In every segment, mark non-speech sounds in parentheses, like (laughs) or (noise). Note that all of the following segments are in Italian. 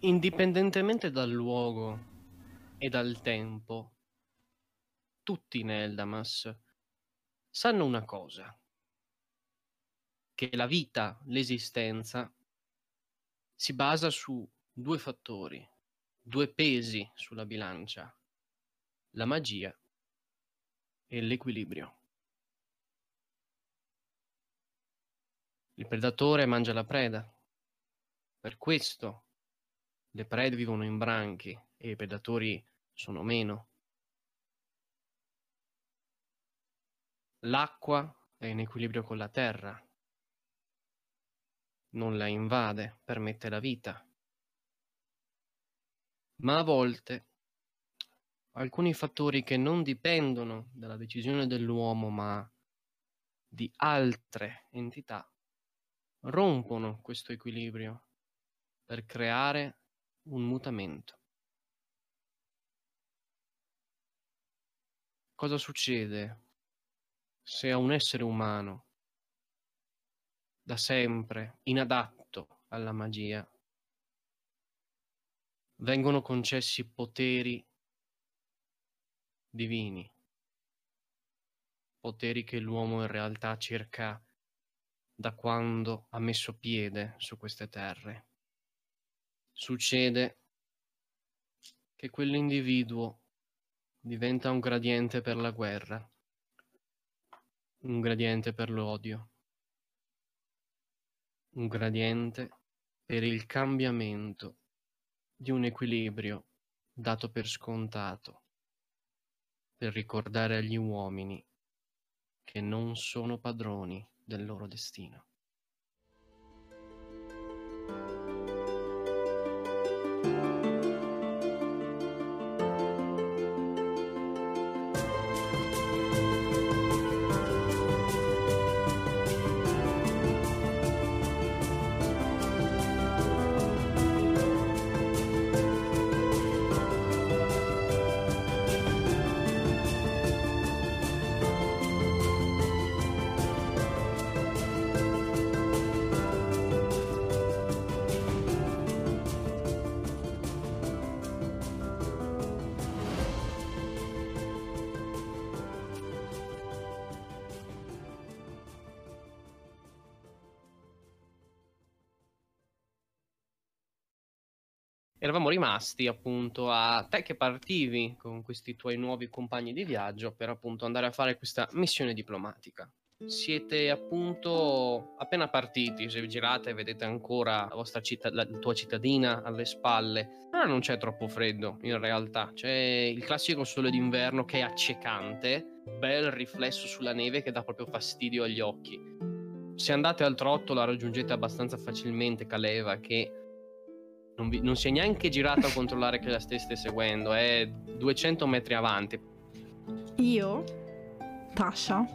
indipendentemente dal luogo e dal tempo, tutti in Eldamas sanno una cosa, che la vita, l'esistenza, si basa su due fattori, due pesi sulla bilancia, la magia e l'equilibrio. Il predatore mangia la preda. Per questo le prede vivono in branchi e i predatori sono meno. L'acqua è in equilibrio con la terra. Non la invade, permette la vita. Ma a volte alcuni fattori che non dipendono dalla decisione dell'uomo, ma di altre entità, rompono questo equilibrio per creare un mutamento. Cosa succede se a un essere umano, da sempre inadatto alla magia, vengono concessi poteri divini, poteri che l'uomo in realtà cerca da quando ha messo piede su queste terre. Succede che quell'individuo diventa un gradiente per la guerra, un gradiente per l'odio, un gradiente per il cambiamento di un equilibrio dato per scontato, per ricordare agli uomini che non sono padroni del loro destino. Eravamo rimasti appunto a te che partivi con questi tuoi nuovi compagni di viaggio per appunto andare a fare questa missione diplomatica. Siete appunto appena partiti, se vi girate vedete ancora la vostra città, la tua cittadina alle spalle. Però non c'è troppo freddo in realtà, c'è il classico sole d'inverno che è accecante, bel riflesso sulla neve che dà proprio fastidio agli occhi. Se andate al trotto la raggiungete abbastanza facilmente, Caleva, che non, vi, non si è neanche girato a controllare che la stesse seguendo, è 200 metri avanti. Io, Tasha,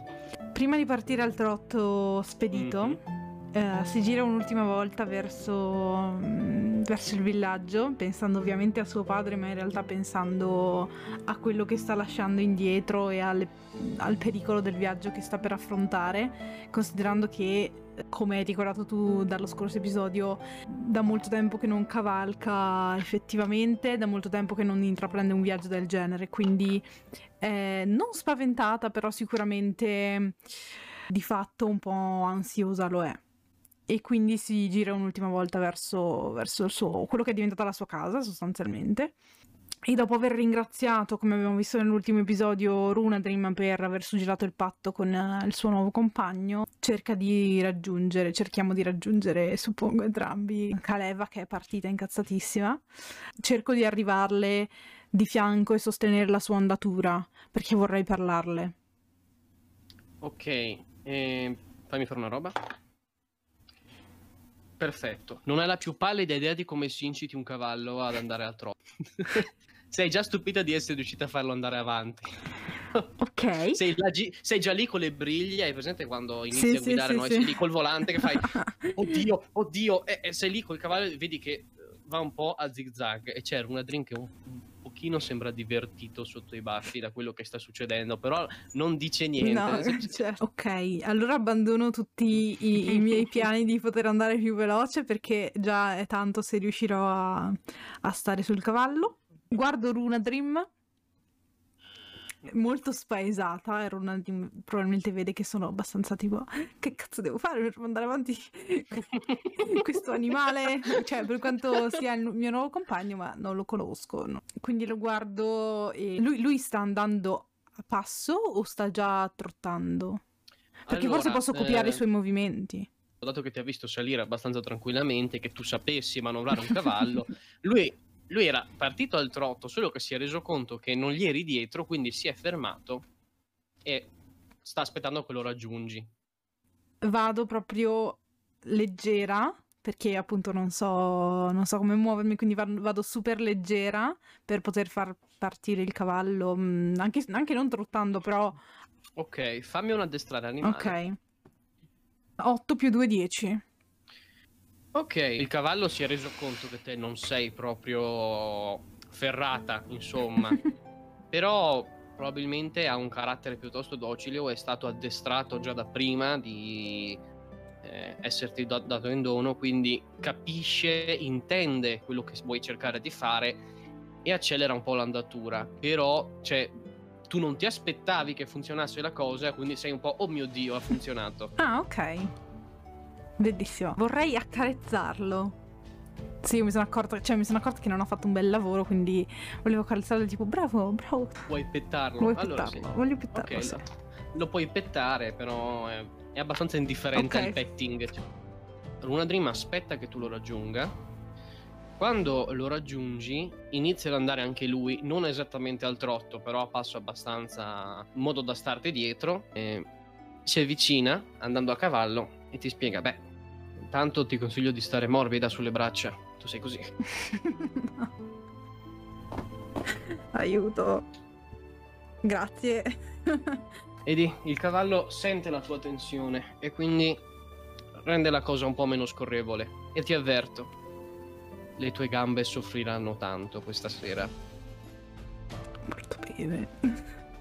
prima di partire al trotto spedito, mm-hmm. Eh, si gira un'ultima volta verso, mm, verso il villaggio, pensando ovviamente a suo padre, ma in realtà pensando a quello che sta lasciando indietro e alle, al pericolo del viaggio che sta per affrontare, considerando che come hai ricordato tu dallo scorso episodio, da molto tempo che non cavalca effettivamente, da molto tempo che non intraprende un viaggio del genere, quindi eh, non spaventata, però sicuramente di fatto un po' ansiosa lo è. E quindi si gira un'ultima volta verso, verso suo, quello che è diventata la sua casa sostanzialmente e dopo aver ringraziato, come abbiamo visto nell'ultimo episodio, Runadream per aver suggelato il patto con uh, il suo nuovo compagno, cerca di raggiungere, cerchiamo di raggiungere, suppongo, entrambi Kaleva che è partita incazzatissima. Cerco di arrivarle di fianco e sostenere la sua andatura, perché vorrei parlarle. Ok, eh, fammi fare una roba. Perfetto. Non hai la più pallida idea di come si inciti un cavallo ad andare a troppo. (laughs) sei già stupita di essere riuscita a farlo andare avanti. (laughs) Ok. sei, gi- sei, già lì con le briglie, hai presente quando inizi sì, a guidare, sì, no? Sì, sei lì col volante che fai, (laughs) oddio, oddio, e, e, sei lì col cavallo e vedi che va un po' a zig zag e c'era una drink un, un pochino sembra divertito sotto i baffi da quello che sta succedendo, però non dice niente. No, (laughs) cioè, ok, allora abbandono tutti i, i, (laughs) miei piani di poter andare più veloce perché già è tanto se riuscirò a, a stare sul cavallo. Guardo Runa Dream molto spaesata. Era una di... probabilmente vede che sono abbastanza tipo che cazzo devo fare per mandare avanti (laughs) questo animale? Cioè, per quanto sia il mio nuovo compagno, ma non lo conosco. No? Quindi lo guardo e lui, lui, sta andando a passo o sta già trottando? Perché allora, forse posso copiare eh... i suoi movimenti dato che ti ha visto salire abbastanza tranquillamente, che tu sapessi manovrare un cavallo, lui lui era partito al trotto, solo che si è reso conto che non gli eri dietro, quindi si è fermato e sta aspettando che lo raggiungi. Vado proprio leggera, perché appunto non so, non so come muovermi, quindi vado super leggera per poter far partire il cavallo, mm, anche, anche non trottando, però... Ok, fammi un addestrare animale. Ok. 8 più 2, 10. Ok, il cavallo si è reso conto che te non sei proprio ferrata, insomma. (laughs) Però probabilmente ha un carattere piuttosto docile o è stato addestrato già da prima di eh, esserti da- dato in dono, quindi capisce, intende quello che vuoi cercare di fare e accelera un po' l'andatura. Però, cioè, tu non ti aspettavi che funzionasse la cosa, quindi sei un po', oh mio Dio, ha funzionato. Ah, ok. Bellissimo. Vorrei accarezzarlo. Sì, mi sono accorta, cioè mi sono accorta che non ho fatto un bel lavoro, quindi volevo accarezzarlo tipo bravo, bravo. Vuoi pettarlo? Vuoi allora, pettarlo? Sì. Voglio pettarlo, okay, sì. Lo puoi pettare, però è, è abbastanza indifferente okay. al petting. Cioè, Luna Dream aspetta che tu lo raggiunga. Quando lo raggiungi, inizia ad andare anche lui, non esattamente al trotto, però a passo abbastanza in modo da starti dietro. E si avvicina andando a cavallo e ti spiega: Beh, Tanto ti consiglio di stare morbida sulle braccia. Tu sei così. (laughs) Aiuto. Grazie. Vedi, il cavallo sente la tua tensione e quindi rende la cosa un po' meno scorrevole. E ti avverto, le tue gambe soffriranno tanto questa sera. Molto bene.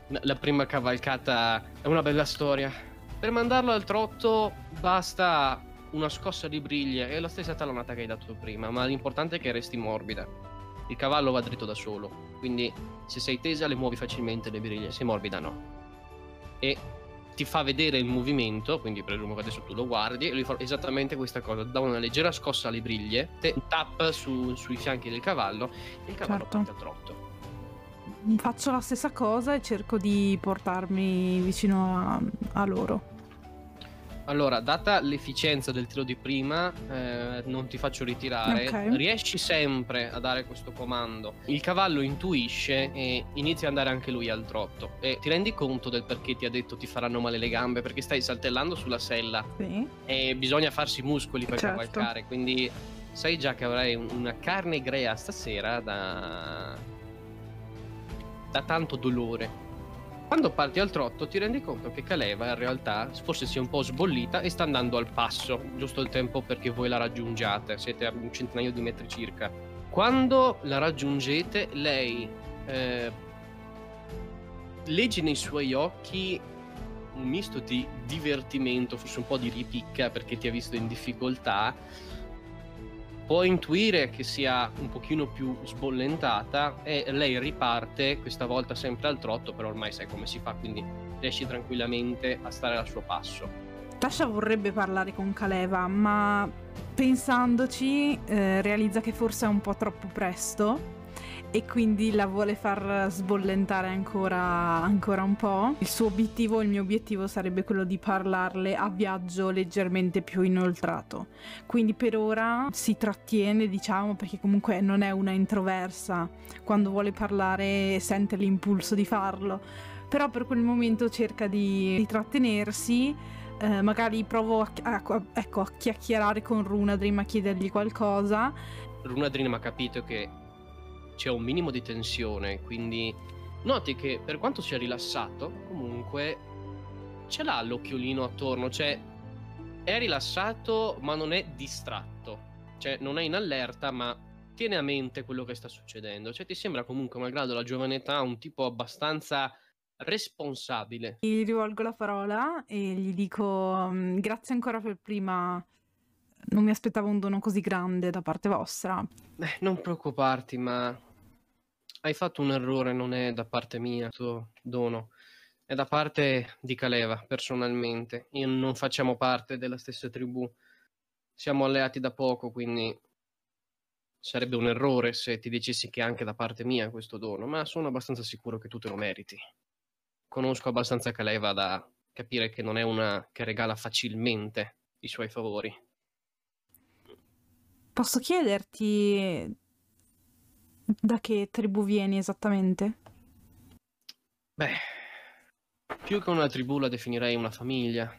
La prima cavalcata è una bella storia. Per mandarlo al trotto basta una scossa di briglie è la stessa talonata che hai dato prima, ma l'importante è che resti morbida. Il cavallo va dritto da solo, quindi se sei tesa le muovi facilmente le briglie, se morbida no. E ti fa vedere il movimento, quindi presumo che adesso tu lo guardi, e lui fa esattamente questa cosa, dà una leggera scossa alle briglie, te, tap su, sui fianchi del cavallo e il cavallo certo. parte a trotto. Faccio la stessa cosa e cerco di portarmi vicino a, a loro. Allora, data l'efficienza del tiro di prima, eh, non ti faccio ritirare. Okay. Riesci sempre a dare questo comando. Il cavallo intuisce e inizia ad andare anche lui al trotto. E ti rendi conto del perché ti ha detto ti faranno male le gambe? Perché stai saltellando sulla sella. Sì. E bisogna farsi muscoli per certo. cavalcare. Quindi sai già che avrai una carne grea stasera da. da tanto dolore. Quando parti al trotto ti rendi conto che Caleva in realtà forse sia un po' sbollita e sta andando al passo, giusto il tempo perché voi la raggiungiate, siete a un centinaio di metri circa. Quando la raggiungete, lei eh, legge nei suoi occhi un misto di divertimento, forse un po' di ripicca perché ti ha visto in difficoltà può intuire che sia un pochino più sbollentata e lei riparte, questa volta sempre al trotto, però ormai sai come si fa, quindi riesci tranquillamente a stare al suo passo. Tasha vorrebbe parlare con Kaleva, ma pensandoci eh, realizza che forse è un po' troppo presto e quindi la vuole far sbollentare ancora, ancora un po'. Il suo obiettivo, il mio obiettivo sarebbe quello di parlarle a viaggio leggermente più inoltrato. Quindi per ora si trattiene, diciamo, perché comunque non è una introversa. Quando vuole parlare sente l'impulso di farlo. Però per quel momento cerca di, di trattenersi. Eh, magari provo a, a, ecco, a chiacchierare con Runadrim a chiedergli qualcosa. Runadrim ha capito che c'è un minimo di tensione, quindi noti che per quanto sia rilassato, comunque ce l'ha l'occhiolino attorno, cioè è rilassato ma non è distratto, cioè non è in allerta ma tiene a mente quello che sta succedendo. Cioè, ti sembra comunque, malgrado la giovane età, un tipo abbastanza responsabile. Gli rivolgo la parola e gli dico mm, grazie ancora per prima. Non mi aspettavo un dono così grande da parte vostra. Beh, non preoccuparti, ma hai fatto un errore, non è da parte mia, tuo dono. È da parte di Caleva, personalmente. Io non facciamo parte della stessa tribù. Siamo alleati da poco, quindi sarebbe un errore se ti dicessi che è anche da parte mia questo dono, ma sono abbastanza sicuro che tu te lo meriti. Conosco abbastanza Caleva da capire che non è una che regala facilmente i suoi favori. Posso chiederti da che tribù vieni esattamente? Beh, più che una tribù la definirei una famiglia.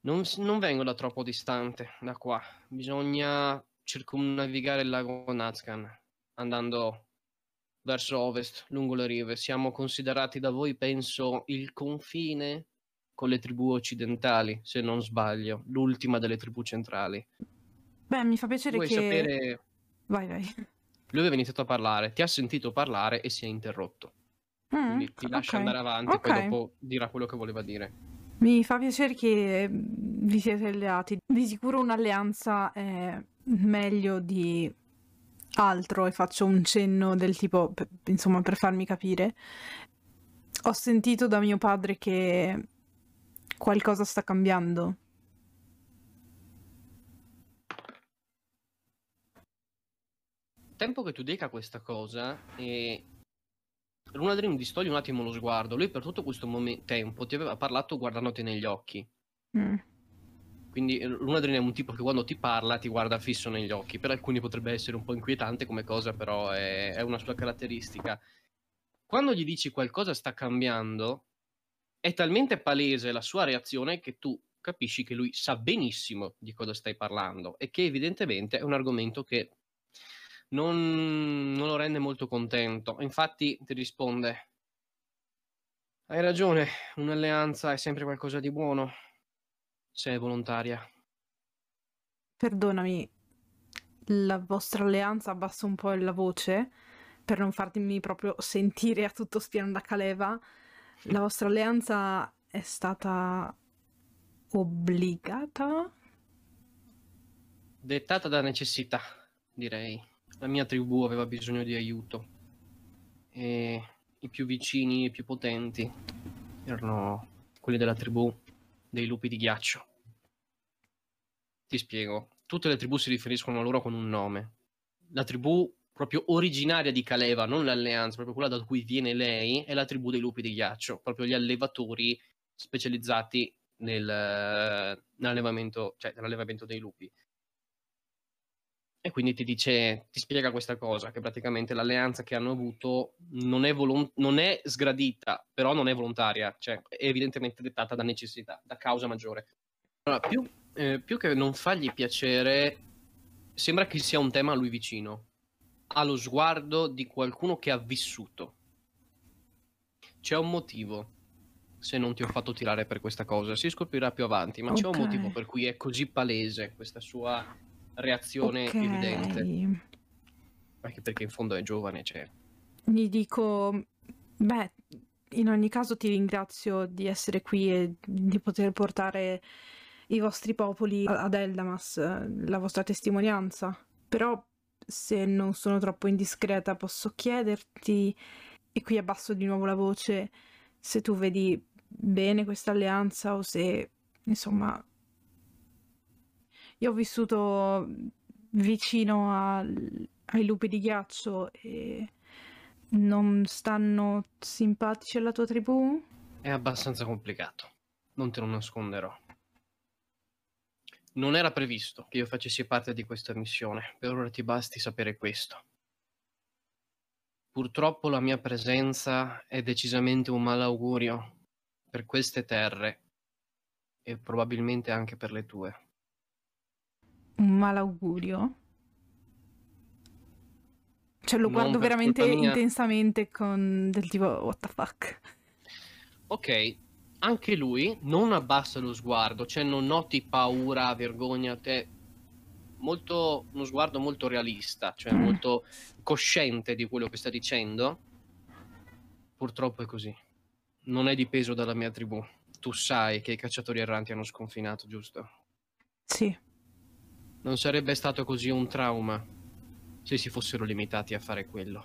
Non, non vengo da troppo distante da qua. Bisogna circumnavigare il lago Nazcan andando verso ovest, lungo le rive. Siamo considerati da voi, penso, il confine con le tribù occidentali, se non sbaglio, l'ultima delle tribù centrali. Beh, mi fa piacere Vuoi che... sapere... Vai, vai. Lui aveva iniziato a parlare, ti ha sentito parlare e si è interrotto. Mm, Quindi ti lascia ok. andare avanti, Ok. poi dopo dirà quello che voleva dire. Mi fa piacere che mm, vi siete alleati. Di sicuro un'alleanza è meglio di altro e faccio un cenno del tipo, insomma, per farmi capire. Ho sentito da mio padre che qualcosa sta cambiando. Tempo che tu dica questa cosa e Lunadrin distoglie un attimo lo sguardo. Lui per tutto questo momen- tempo ti aveva parlato guardandoti negli occhi. Mm. Quindi eh, Lunadrin è un tipo che quando ti parla ti guarda fisso negli occhi. Per alcuni potrebbe essere un po' inquietante come cosa, però è, è una sua caratteristica. Quando gli dici qualcosa sta cambiando, è talmente palese la sua reazione che tu capisci che lui sa benissimo di cosa stai parlando e che evidentemente è un argomento che non, non lo rende molto contento. Infatti ti risponde, hai ragione, un'alleanza è sempre qualcosa di buono, se è volontaria. Perdonami, la vostra alleanza abbassa un po' la voce per non farmi proprio sentire a tutto spiano da Caleva. La vostra alleanza è stata obbligata? Dettata da necessità, direi. La mia tribù aveva bisogno di aiuto e i più vicini e più potenti erano quelli della tribù dei lupi di ghiaccio. Ti spiego. Tutte le tribù si riferiscono a loro con un nome. La tribù proprio originaria di Caleva, non l'alleanza, proprio quella da cui viene lei, è la tribù dei lupi di ghiaccio, proprio gli allevatori specializzati nel, nell'allevamento, cioè nell'allevamento dei lupi. E quindi ti dice, ti spiega questa cosa, che praticamente l'alleanza che hanno avuto non è, volon- non è sgradita, però non è volontaria, cioè è evidentemente dettata da necessità, da causa maggiore. Allora, più, eh, più che non fargli piacere, sembra che sia un tema a lui vicino. Ha lo sguardo di qualcuno che ha vissuto. C'è un motivo se non ti ho fatto tirare per questa cosa, si scoprirà più avanti, ma c'è un motivo per cui è così palese questa sua reazione Ok. evidente. Anche perché in fondo è giovane, cioè. Gli dico, beh, in ogni caso ti ringrazio di essere qui e di poter portare i vostri popoli ad Eldamas, eh, la vostra testimonianza. Però, se non sono troppo indiscreta, posso chiederti, e qui abbasso di nuovo la voce, se tu vedi bene questa alleanza o se, insomma, io ho vissuto vicino al- ai lupi di ghiaccio e non stanno simpatici alla tua tribù? È abbastanza complicato, non te lo nasconderò. Non era previsto che io facessi parte di questa missione, per ora ti basti sapere questo. Purtroppo la mia presenza è decisamente un malaugurio per queste terre e probabilmente anche per le tue. Un malaugurio? Cioè lo Non guardo veramente intensamente con del tipo what the fuck. Ok, anche lui non abbassa lo sguardo, cioè non noti paura, vergogna, te molto, uno sguardo molto realista, cioè mm. molto cosciente di quello che sta dicendo, purtroppo è così. Non è dipeso dalla mia tribù. Tu sai che i cacciatori erranti hanno sconfinato, giusto? Sì. Non sarebbe stato così un trauma se si fossero limitati a fare quello.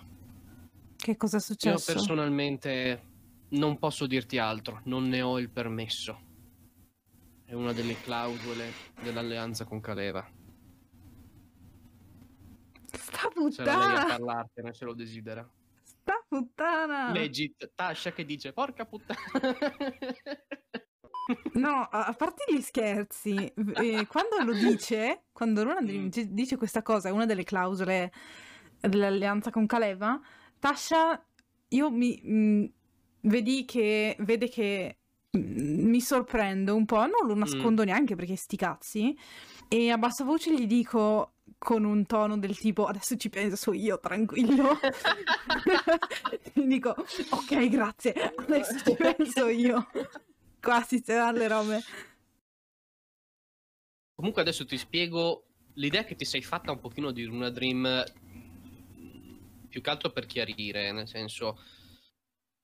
Che cosa è successo? Io personalmente non posso dirti altro, non ne ho il permesso. È una delle clausole dell'alleanza con Caleva. Sta puttana! Sarà lei a parlartene se lo desidera. Sta puttana! Legit, Tasha che dice porca puttana. (laughs) No, a parte gli scherzi, eh, quando lo dice, quando Luna (laughs) mm. dice questa cosa, è una delle clausole dell'alleanza con Caleva, Tasha, io mi... Mh, mm, vedi che... vede che mm, mi sorprendo un po', non lo nascondo mm. neanche perché sti cazzi, e a bassa voce gli dico con un tono del tipo adesso ci penso io, tranquillo. (laughs) (laughs) gli dico ok, grazie, adesso ci penso io qua a sistemare le robe. Comunque adesso ti spiego l'idea che ti sei fatta un pochino di Luna Dream più che altro per chiarire, nel senso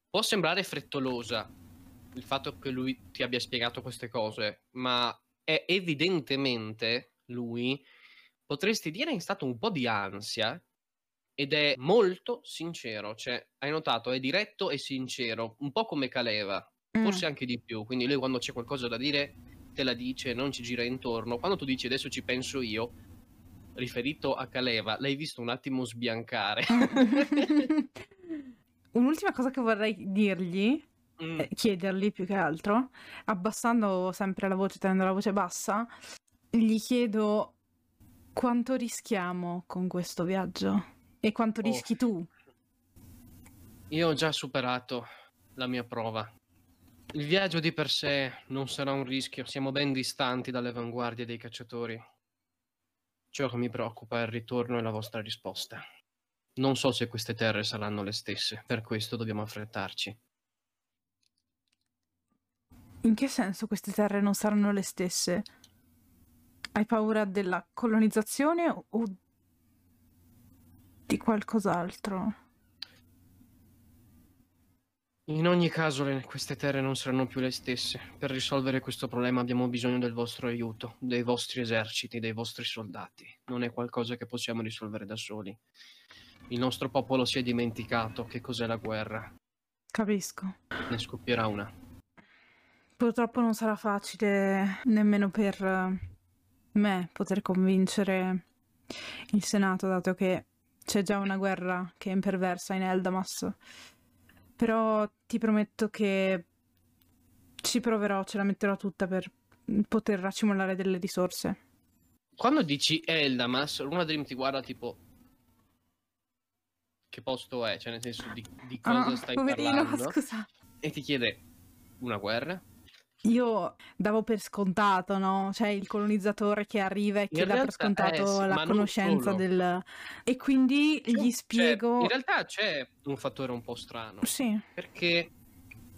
può sembrare frettolosa il fatto che lui ti abbia spiegato queste cose, ma è evidentemente lui potresti dire in stato un po' di ansia ed è molto sincero, cioè hai notato, è diretto e sincero, un po' come Caleva. Forse anche di più. Quindi lui quando c'è qualcosa da dire te la dice, non ci gira intorno. Quando tu dici adesso ci penso io, riferito a Caleva, l'hai visto un attimo sbiancare. (laughs) Un'ultima cosa che vorrei dirgli, mm. eh, chiedergli più che altro, abbassando sempre la voce, tenendo la voce bassa, gli chiedo quanto rischiamo con questo viaggio e quanto oh. rischi tu. Io ho già superato la mia prova. Il viaggio di per sé non sarà un rischio, siamo ben distanti dalle avanguardie dei cacciatori. Ciò che mi preoccupa è il ritorno e la vostra risposta. Non so se queste terre saranno le stesse, per questo dobbiamo affrettarci. In che senso queste terre non saranno le stesse? Hai paura della colonizzazione o di qualcos'altro? In ogni caso le, queste terre non saranno più le stesse. Per risolvere questo problema abbiamo bisogno del vostro aiuto, dei vostri eserciti, dei vostri soldati. Non è qualcosa che possiamo risolvere da soli. Il nostro popolo si è dimenticato che cos'è la guerra. Capisco. Ne scoppierà una. Purtroppo non sarà facile nemmeno per me poter convincere il Senato, dato che c'è già una guerra che è imperversa in Eldamas però ti prometto che ci proverò, ce la metterò tutta per poter accumulare delle risorse. Quando dici Eldamas, Luna Dream ti guarda tipo che posto è, cioè nel senso di, di cosa ah, stai poverino, parlando. Scusa. E ti chiede una guerra? Io davo per scontato, no? Cioè il colonizzatore che arriva e che dà per scontato eh, la conoscenza del... E quindi c'è, gli spiego... C'è, in realtà c'è un fattore un po' strano. Sì. Perché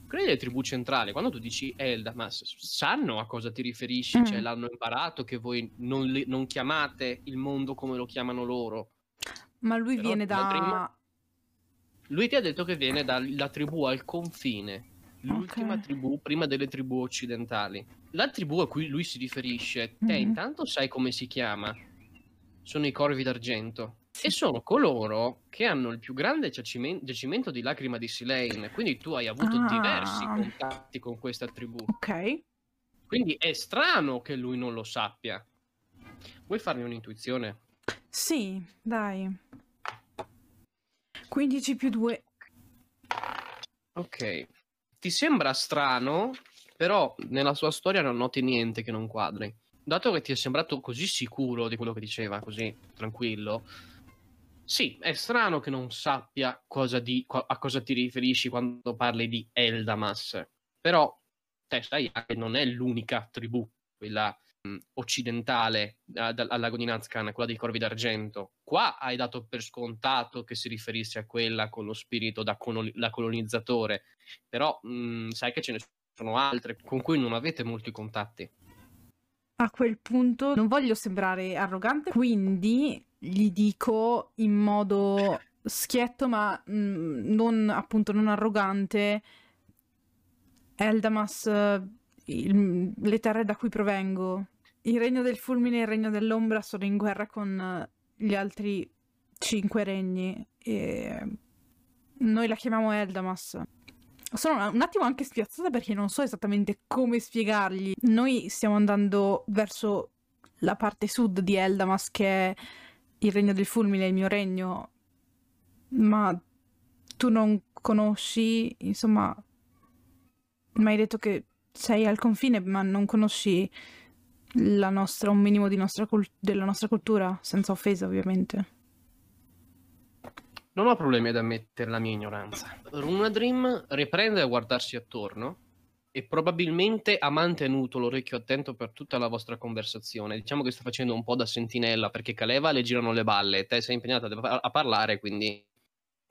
quelle delle tribù centrali, quando tu dici Elda, ma sanno a cosa ti riferisci? Mm. Cioè l'hanno imparato che voi non, li, non, chiamate il mondo come lo chiamano loro. Ma lui Però viene da... Prima... Lui ti ha detto che viene dalla tribù al confine l'ultima okay. tribù prima delle tribù occidentali. La tribù a cui lui si riferisce, te mm-hmm. intanto sai come si chiama? Sono i corvi d'argento. E sono coloro che hanno il più grande giacimento, giacimento di lacrima di Silane. Quindi tu hai avuto ah. diversi contatti con questa tribù. Ok. Quindi è strano che lui non lo sappia. Vuoi farmi un'intuizione? Sì, dai. 15 più 2. Ok ti sembra strano, però nella sua storia non noti niente che non quadri. Dato che ti è sembrato così sicuro di quello che diceva, così tranquillo, sì, è strano che non sappia cosa di, a cosa ti riferisci quando parli di Eldamas. Però te sai che non è l'unica tribù, quella occidentale uh, al lago di Nazcan, quella dei Corvi d'Argento. Qua hai dato per scontato che si riferisse a quella con lo spirito da, colon- da colonizzatore, però mh, sai che ce ne sono altre con cui non avete molti contatti. a quel punto non voglio sembrare arrogante, quindi gli dico in modo schietto ma mh, non appunto non arrogante Eldamas il, le terre da cui provengo. Il regno del fulmine e il regno dell'ombra sono in guerra con gli altri cinque regni e noi la chiamiamo Eldamas. Sono un attimo anche spiazzata perché non so esattamente come spiegargli. Noi stiamo andando verso la parte sud di Eldamas, che è il regno del fulmine, il mio regno, ma tu non conosci, insomma, mi hai detto che sei al confine, ma non conosci nostra, un minimo nostra cult- della nostra cultura, senza offesa ovviamente. Non ho problemi ad ammettere la mia ignoranza. Runa Dream riprende a guardarsi attorno e probabilmente ha mantenuto l'orecchio attento per tutta la vostra conversazione. Diciamo che sta facendo un po' da sentinella perché Caleva le girano le balle, te sei impegnata a parlare, quindi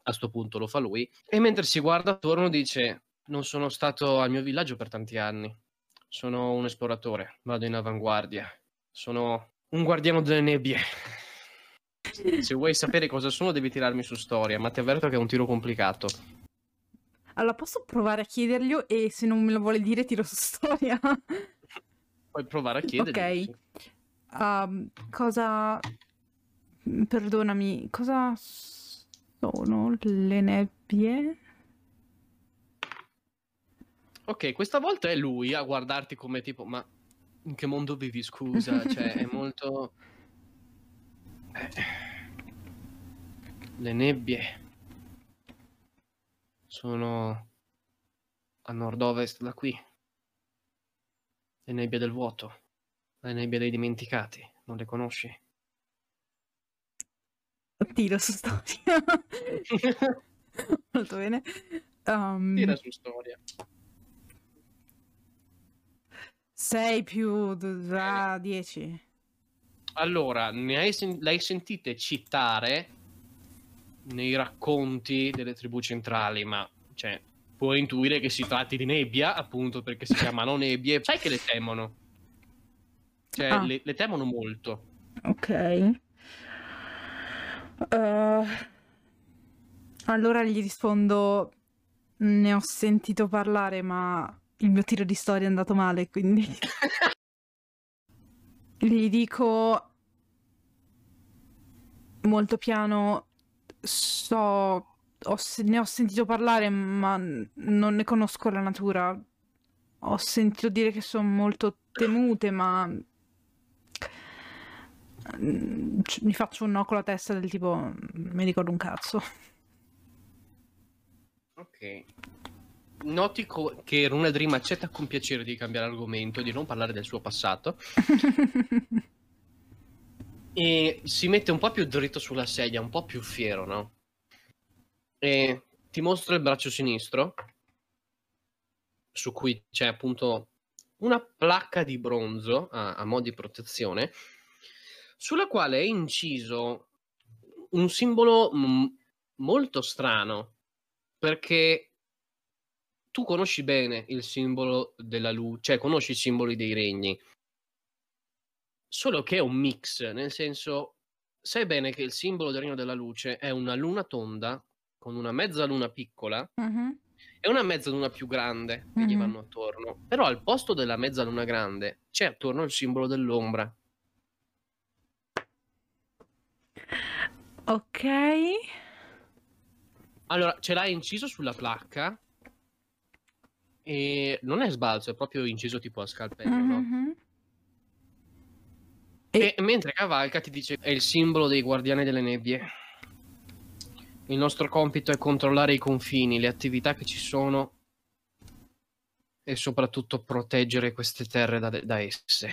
a sto punto lo fa lui. E mentre si guarda attorno dice: Non sono stato al mio villaggio per tanti anni. Sono un esploratore, vado in avanguardia. Sono un guardiano delle nebbie. (laughs) Se vuoi sapere cosa sono, devi tirarmi su storia, ma ti avverto che è un tiro complicato. Allora, posso provare a chiedergli e se non me lo vuole dire, tiro su storia. (laughs) Puoi provare a chiedergli. Ok. Sì. Um, cosa... Perdonami, cosa sono le nebbie? Ok, questa volta è lui a guardarti come tipo, ma in che mondo vivi, scusa? (laughs) Cioè, è molto... Eh le nebbie sono a nord-ovest da qui. Le nebbie del vuoto, le nebbie dei dimenticati, non le conosci? Tiro su storia. Molto bene. Um... Tira su storia. (laughs) 6 più 10. Allora, ne hai sen- l'hai sentite citare nei racconti delle tribù centrali, ma cioè, puoi intuire che si tratti di nebbia, appunto perché si chiamano nebbie. Sai che le temono. Cioè, ah. le, le, temono molto. Ok. Uh, allora gli rispondo: Ne ho sentito parlare, ma il mio tiro di storia è andato male, quindi. (laughs) gli dico molto piano so, ho, ne ho sentito parlare, ma non ne conosco la natura. Ho sentito dire che sono molto temute, ma mm, mi faccio un no con la testa del tipo mi ricordo un cazzo. Ok. Noti co- che Runa Dream accetta con piacere di cambiare argomento, di non parlare del suo passato. (laughs) e si mette un po' più dritto sulla sedia, un po' più fiero, no? E ti mostro il braccio sinistro, su cui c'è appunto una placca di bronzo a, a mo' di protezione, sulla quale è inciso un simbolo m- molto strano, perché tu conosci bene il simbolo della luce, cioè conosci i simboli dei regni, Solo che è un mix, nel senso, sai bene che il simbolo del regno della luce è una luna tonda con una mezza luna piccola uh-huh. e una mezza luna più grande che uh-huh. gli vanno attorno. Però al posto della mezza luna grande c'è attorno il simbolo dell'ombra. Ok. Allora, ce l'hai inciso sulla placca e non è sbalzo, è proprio inciso tipo a scalpello, uh-huh. no? Mm-hmm. E... e mentre cavalca ti dice è il simbolo dei guardiani delle nebbie. Il nostro compito è controllare i confini, le attività che ci sono e soprattutto proteggere queste terre da, da esse.